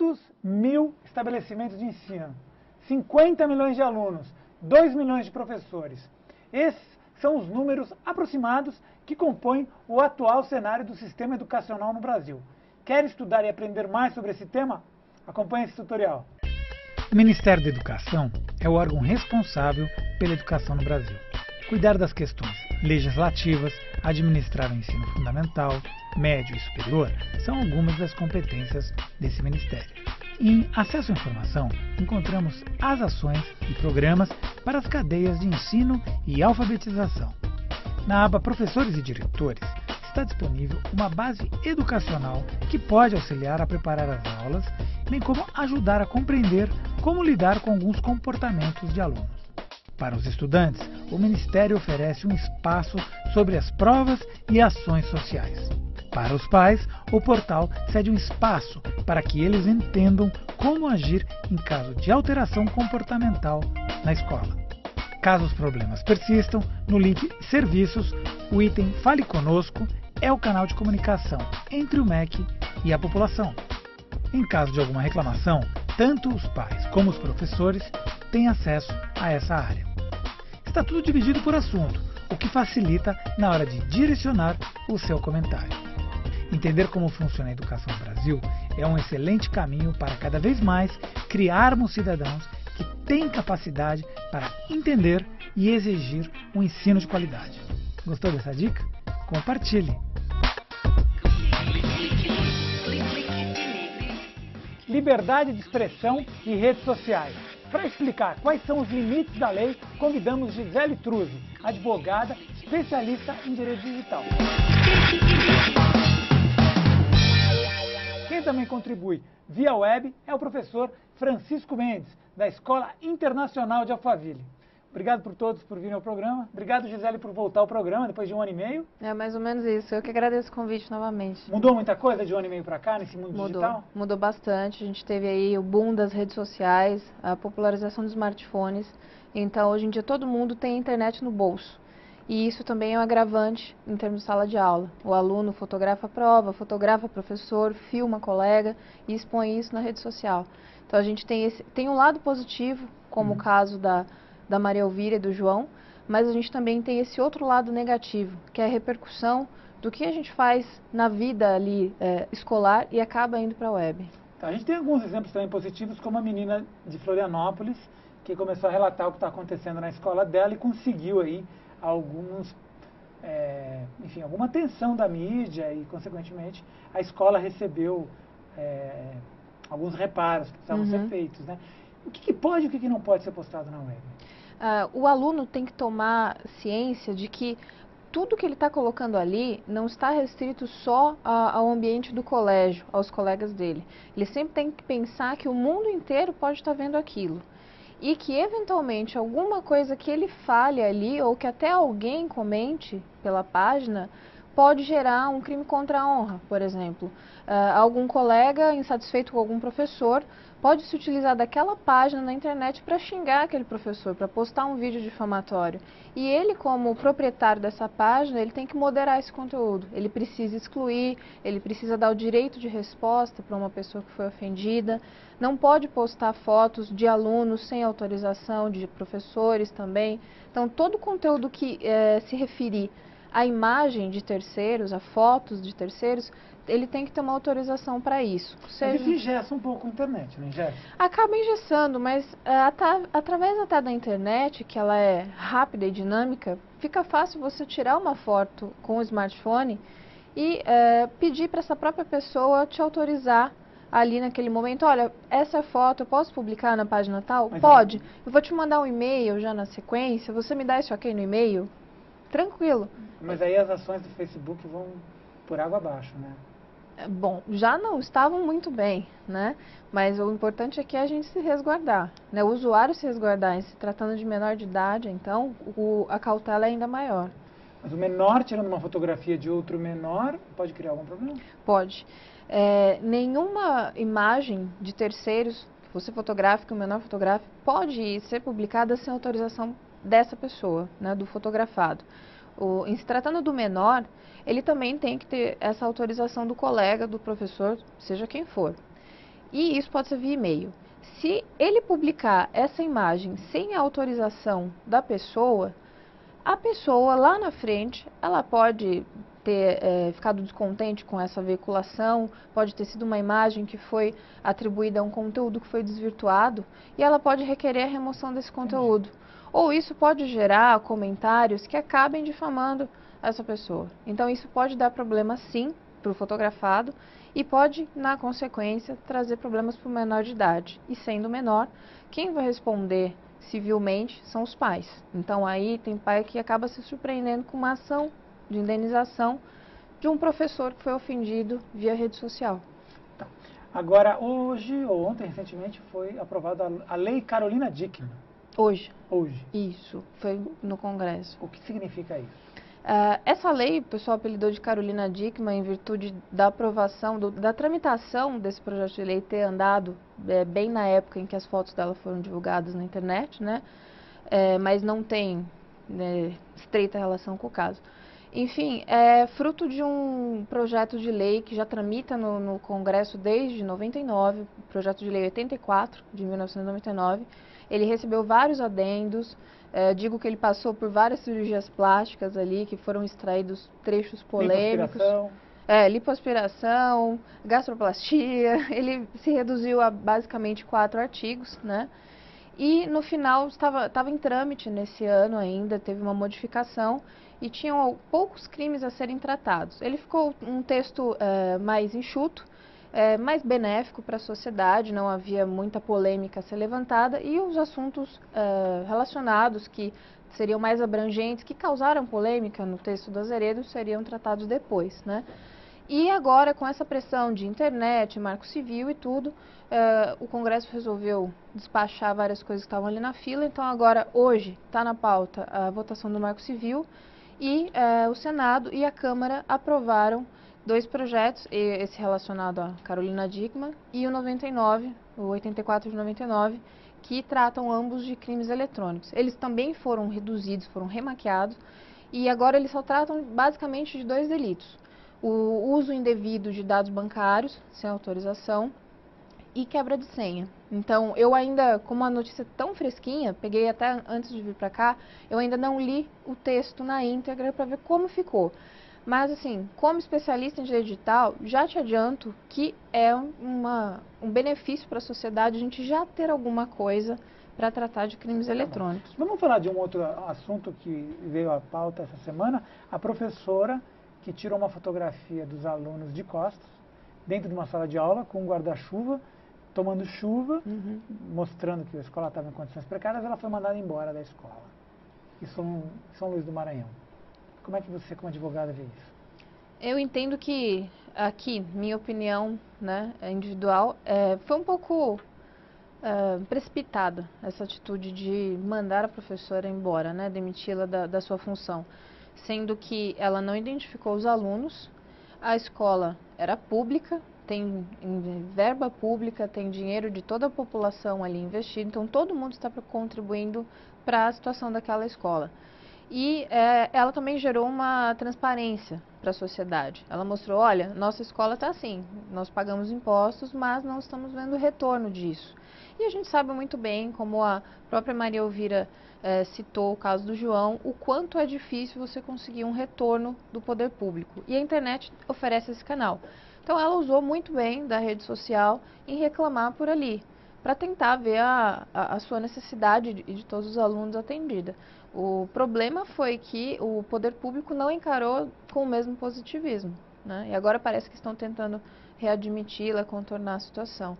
500 mil estabelecimentos de ensino, 50 milhões de alunos, 2 milhões de professores. Esses são os números aproximados que compõem o atual cenário do sistema educacional no Brasil. Quer estudar e aprender mais sobre esse tema? Acompanhe esse tutorial. O Ministério da Educação é o órgão responsável pela educação no Brasil. Cuidar das questões legislativas, administrar o ensino fundamental, médio e superior são algumas das competências desse ministério. Em Acesso à Informação, encontramos as ações e programas para as cadeias de ensino e alfabetização. Na aba Professores e Diretores, está disponível uma base educacional que pode auxiliar a preparar as aulas, bem como ajudar a compreender como lidar com alguns comportamentos de alunos. Para os estudantes, o Ministério oferece um espaço sobre as provas e ações sociais. Para os pais, o portal cede um espaço para que eles entendam como agir em caso de alteração comportamental na escola. Caso os problemas persistam, no link Serviços, o item Fale Conosco é o canal de comunicação entre o MEC e a população. Em caso de alguma reclamação, tanto os pais como os professores têm acesso a essa área. Está tudo dividido por assunto, o que facilita na hora de direcionar o seu comentário. Entender como funciona a educação no Brasil é um excelente caminho para cada vez mais criarmos cidadãos que têm capacidade para entender e exigir um ensino de qualidade. Gostou dessa dica? Compartilhe! Liberdade de expressão e redes sociais. Para explicar quais são os limites da lei, convidamos Gisele Truzzi, advogada especialista em direito digital. Quem também contribui via web é o professor Francisco Mendes, da Escola Internacional de Alphaville. Obrigado por todos por virem ao programa. Obrigado, Gisele, por voltar ao programa depois de um ano e meio. É mais ou menos isso. Eu que agradeço o convite novamente. Mudou muita coisa de um ano e meio para cá nesse mundo Mudou. digital? Mudou bastante. A gente teve aí o boom das redes sociais, a popularização dos smartphones. Então, hoje em dia, todo mundo tem internet no bolso. E isso também é um agravante em termos de sala de aula. O aluno fotografa a prova, fotografa o professor, filma colega e expõe isso na rede social. Então, a gente tem, esse, tem um lado positivo, como Uhum. o caso da da Maria Elvira e do João, mas a gente também tem esse outro lado negativo, que é a repercussão do que a gente faz na vida ali é, escolar e acaba indo para a web. Então, a gente tem alguns exemplos também positivos, como a menina de Florianópolis, que começou a relatar o que está acontecendo na escola dela e conseguiu aí alguns, é, enfim, alguma atenção da mídia e, consequentemente, a escola recebeu é, alguns reparos que precisavam Uhum. ser feitos. Né? O que, que pode e o que, que não pode ser postado na web? Ah, o aluno tem que tomar ciência de que tudo que ele está colocando ali não está restrito só a- ao ambiente do colégio, aos colegas dele. Ele sempre tem que pensar que o mundo inteiro pode estar vendo aquilo. E que, eventualmente, alguma coisa que ele fale ali, ou que até alguém comente pela página, pode gerar um crime contra a honra, por exemplo. Ah, algum colega insatisfeito com algum professor pode se utilizar daquela página na internet para xingar aquele professor, para postar um vídeo difamatório. E ele, como proprietário dessa página, ele tem que moderar esse conteúdo. Ele precisa excluir, ele precisa dar o direito de resposta para uma pessoa que foi ofendida. Não pode postar fotos de alunos sem autorização, de professores também. Então, todo conteúdo que eh, se referir à imagem de terceiros, a fotos de terceiros, ele tem que ter uma autorização para isso. Seja- isso ingessa um pouco a internet, não ingessa? Acaba engessando, mas é, ata- através até da internet, que ela é rápida e dinâmica, fica fácil você tirar uma foto com o smartphone e é, pedir para essa própria pessoa te autorizar ali naquele momento, olha, essa foto eu posso publicar na página tal? Mas Pode. Eu vou te mandar um e-mail já na sequência, você me dá isso aqui no e-mail? Tranquilo. Mas aí as ações do Facebook vão por água abaixo, né? É, Bom, já não estavam muito bem, né? Mas o importante aqui é a gente se resguardar, né? O usuário se resguardar, e se tratando de menor de idade, então o- a cautela é ainda maior. Mas o menor tirando uma fotografia de outro menor pode criar algum problema? Pode. É, nenhuma imagem de terceiros que você fotografe, que o menor fotografe, pode ser publicada sem autorização dessa pessoa, né, do fotografado. O, em se tratando do menor, ele também tem que ter essa autorização do colega, do professor, seja quem for. E isso pode ser via e-mail. Se ele publicar essa imagem sem autorização da pessoa, a pessoa lá na frente, ela pode ter é, ficado descontente com essa veiculação, pode ter sido uma imagem que foi atribuída a um conteúdo que foi desvirtuado e ela pode requerer a remoção desse conteúdo. Ou isso pode gerar comentários que acabem difamando essa pessoa. Então isso pode dar problema sim para o fotografado e pode, na consequência, trazer problemas para o menor de idade. E sendo menor, quem vai responder civilmente são os pais. Então aí tem pai que acaba se surpreendendo com uma ação de indenização de um professor que foi ofendido via rede social. Tá. Agora, hoje ou ontem, recentemente, foi aprovada a Lei Carolina Dickman. Hoje. Hoje. Isso, foi no Congresso. O que significa isso? Uh, essa lei, o pessoal apelidou de Carolina Dickman em virtude da aprovação, do, da tramitação desse projeto de lei ter andado é, bem na época em que as fotos dela foram divulgadas na internet, né? É, mas não tem né, estreita relação com o caso. Enfim, é fruto de um projeto de lei que já tramita no, no Congresso desde 99, projeto de lei 84 de 1999. Ele recebeu vários adendos, é, digo que ele passou por várias cirurgias plásticas ali, que foram extraídos trechos polêmicos. Lipoaspiração. É, lipoaspiração, gastroplastia. Ele se reduziu a basicamente quatro artigos, né? E no final estava, estava em trâmite nesse ano ainda, teve uma modificação e tinham poucos crimes a serem tratados. Ele ficou um texto é, mais enxuto, é, mais benéfico para a sociedade, não havia muita polêmica a ser levantada e os assuntos é, relacionados que seriam mais abrangentes, que causaram polêmica no texto do Azeredo, seriam tratados depois, né? E agora, com essa pressão de internet, marco civil e tudo, uh, o Congresso resolveu despachar várias coisas que estavam ali na fila. Então, agora, hoje, está na pauta a votação do marco civil e uh, o Senado e a Câmara aprovaram dois projetos, esse relacionado a Carolina Dickman e o 99, o 84 de 99, que tratam ambos de crimes eletrônicos. Eles também foram reduzidos, foram remaqueados, e agora eles só tratam basicamente de dois delitos o uso indevido de dados bancários sem autorização e quebra de senha. Então, eu ainda, como a notícia é tão fresquinha, peguei até antes de vir para cá, eu ainda não li o texto na íntegra para ver como ficou. Mas, assim, como especialista em direito digital, já te adianto que é uma, um benefício para a sociedade a gente já ter alguma coisa para tratar de crimes tá eletrônicos. Vamos falar de um outro assunto que veio à pauta essa semana. A professora que tirou uma fotografia dos alunos de costas, dentro de uma sala de aula, com um guarda-chuva, tomando chuva, uhum. mostrando que a escola estava em condições precárias, ela foi mandada embora da escola. Isso em São Luís do Maranhão. Como é que você, como advogada, vê isso? Eu entendo que aqui, minha opinião né, individual, é, foi um pouco é, precipitada essa atitude de mandar a professora embora, né, demiti-la da, da sua função sendo que ela não identificou os alunos, a escola era pública, tem verba pública, tem dinheiro de toda a população ali investido, então todo mundo está contribuindo para a situação daquela escola. E é, ela também gerou uma transparência para a sociedade. Ela mostrou, olha, nossa escola está assim, nós pagamos impostos, mas não estamos vendo retorno disso. E a gente sabe muito bem, como a própria Maria Elvira é, citou o caso do João, o quanto é difícil você conseguir um retorno do poder público. E a internet oferece esse canal. Então ela usou muito bem da rede social em reclamar por ali, para tentar ver a, a, a, sua necessidade de, de todos os alunos atendida. O problema foi que o poder público não encarou com o mesmo positivismo. Né? E agora parece que estão tentando readmiti-la, contornar a situação.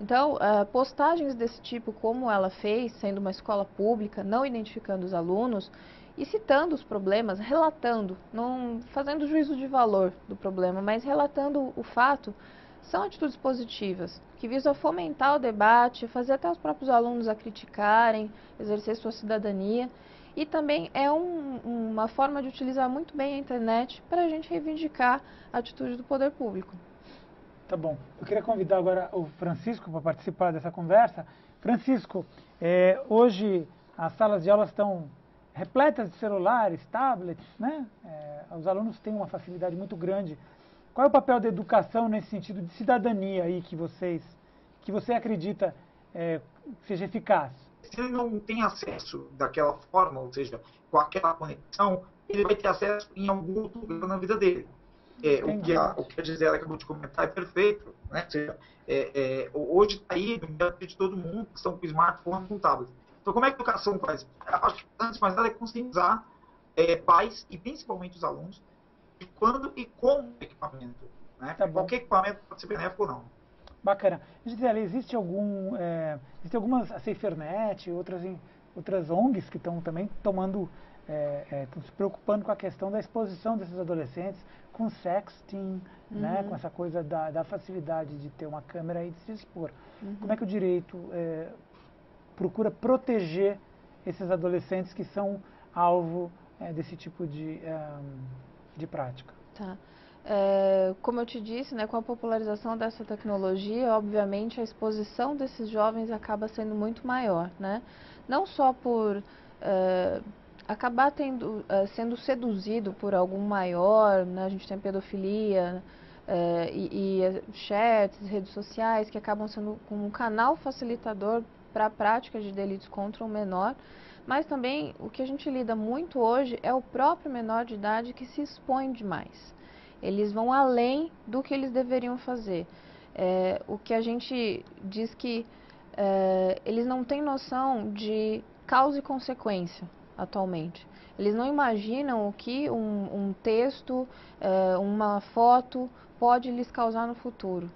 Então, uh, postagens desse tipo, como ela fez, sendo uma escola pública, não identificando os alunos e citando os problemas, relatando, não fazendo juízo de valor do problema, mas relatando o fato, são atitudes positivas, que visam fomentar o debate, fazer até os próprios alunos a criticarem, exercer sua cidadania. E também é um, uma forma de utilizar muito bem a internet para a gente reivindicar a atitude do poder público. Tá bom. Eu queria convidar agora o Francisco para participar dessa conversa. Francisco, é, hoje as salas de aula estão repletas de celulares, tablets, né? É, os alunos têm uma facilidade muito grande. Qual é o papel da educação nesse sentido de cidadania aí que vocês que você acredita é, seja eficaz? Se ele não tem acesso daquela forma, ou seja, com aquela conexão, ele vai ter acesso em algum outro lugar na vida dele. É, o, que a, o que a Gisela acabou de comentar é perfeito. Né? É, é, hoje está aí no de todo mundo que estão com smartphone com tablet. Então, como é que a educação faz? Acho que, antes de mais nada, é conscientizar é, pais e principalmente os alunos de quando e como o equipamento. Né? Tá Qualquer equipamento pode ser benéfico ou não. Bacana. Gisele, existe algum, é, existe algumas, a SaferNet, outras, outras ONGs que estão também tomando, é, é, se preocupando com a questão da exposição desses adolescentes com sexting, né, uhum. né, com essa coisa da, da, facilidade de ter uma câmera e de se expor. Uhum. Como é que o direito é, procura proteger esses adolescentes que são alvo é, desse tipo de, é, de prática? Tá. É, como eu te disse, né, com a popularização dessa tecnologia, obviamente a exposição desses jovens acaba sendo muito maior, né? Não só por é, acabar tendo, é, sendo seduzido por algum maior, né? a gente tem pedofilia e, e, chats, redes sociais que acabam sendo um canal facilitador para a prática de delitos contra o menor, mas também o que a gente lida muito hoje é o próprio menor de idade que se expõe demais. Eles vão além do que eles deveriam fazer. É, o que a gente diz que é, eles não têm noção de causa e consequência atualmente. Eles não imaginam o que um, um texto, é, uma foto pode lhes causar no futuro.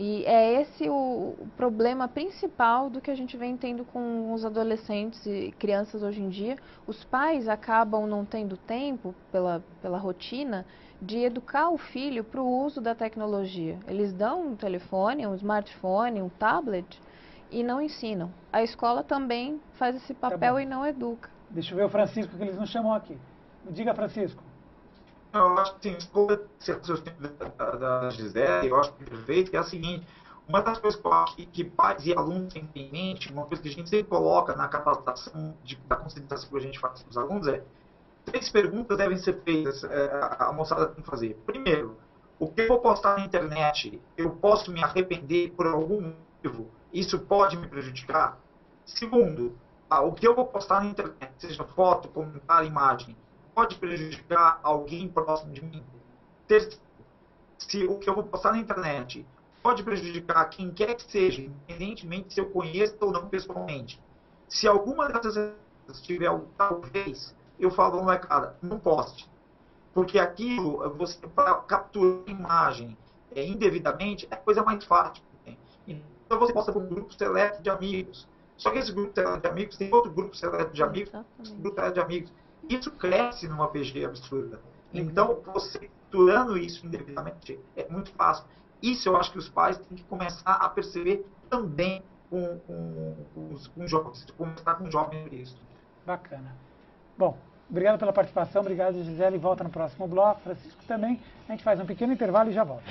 E é esse o, problema principal do que a gente vem tendo com os adolescentes e crianças hoje em dia. Os pais acabam não tendo tempo, pela, pela rotina, de educar o filho para o uso da tecnologia. Eles dão um telefone, um smartphone, um tablet e não ensinam. A escola também faz esse papel tá e não educa. Deixa eu ver o Francisco que eles não chamam aqui. Diga, Francisco. Eu acho que sim, da, da Gisele, eu acho perfeito, que é a seguinte, uma das coisas que que pais e alunos têm em mente, uma coisa que a gente sempre coloca na capacitação de, da conscientização que a gente faz com os alunos é, três perguntas devem ser feitas, é, a moçada tem que fazer. Primeiro, o que eu vou postar na internet, eu posso me arrepender por algum motivo? Isso pode me prejudicar? Segundo, ah, o que eu vou postar na internet, seja foto, comentário, imagem, pode prejudicar alguém próximo de mim. Terceiro, se o que eu vou postar na internet pode prejudicar quem quer que seja, independentemente se eu conheço ou não pessoalmente. Se alguma dessas tiver talvez, eu falo, não é cara, não poste. Porque aquilo, você para capturar a imagem é, indevidamente, é a coisa mais fácil tem. Então você posta para um grupo seleto de amigos. Só que esse grupo de amigos tem outro grupo seleto de amigos, grupo seleto de amigos isso cresce numa PG absurda. Então, você capturando isso indevidamente é muito fácil. Isso eu acho que os pais têm que começar a perceber também com, com, com os com jovens, começar com jovens isso. Bacana. Bom, obrigado pela participação, obrigado Gisele, volta no próximo bloco. Francisco também, a gente faz um pequeno intervalo e já volta.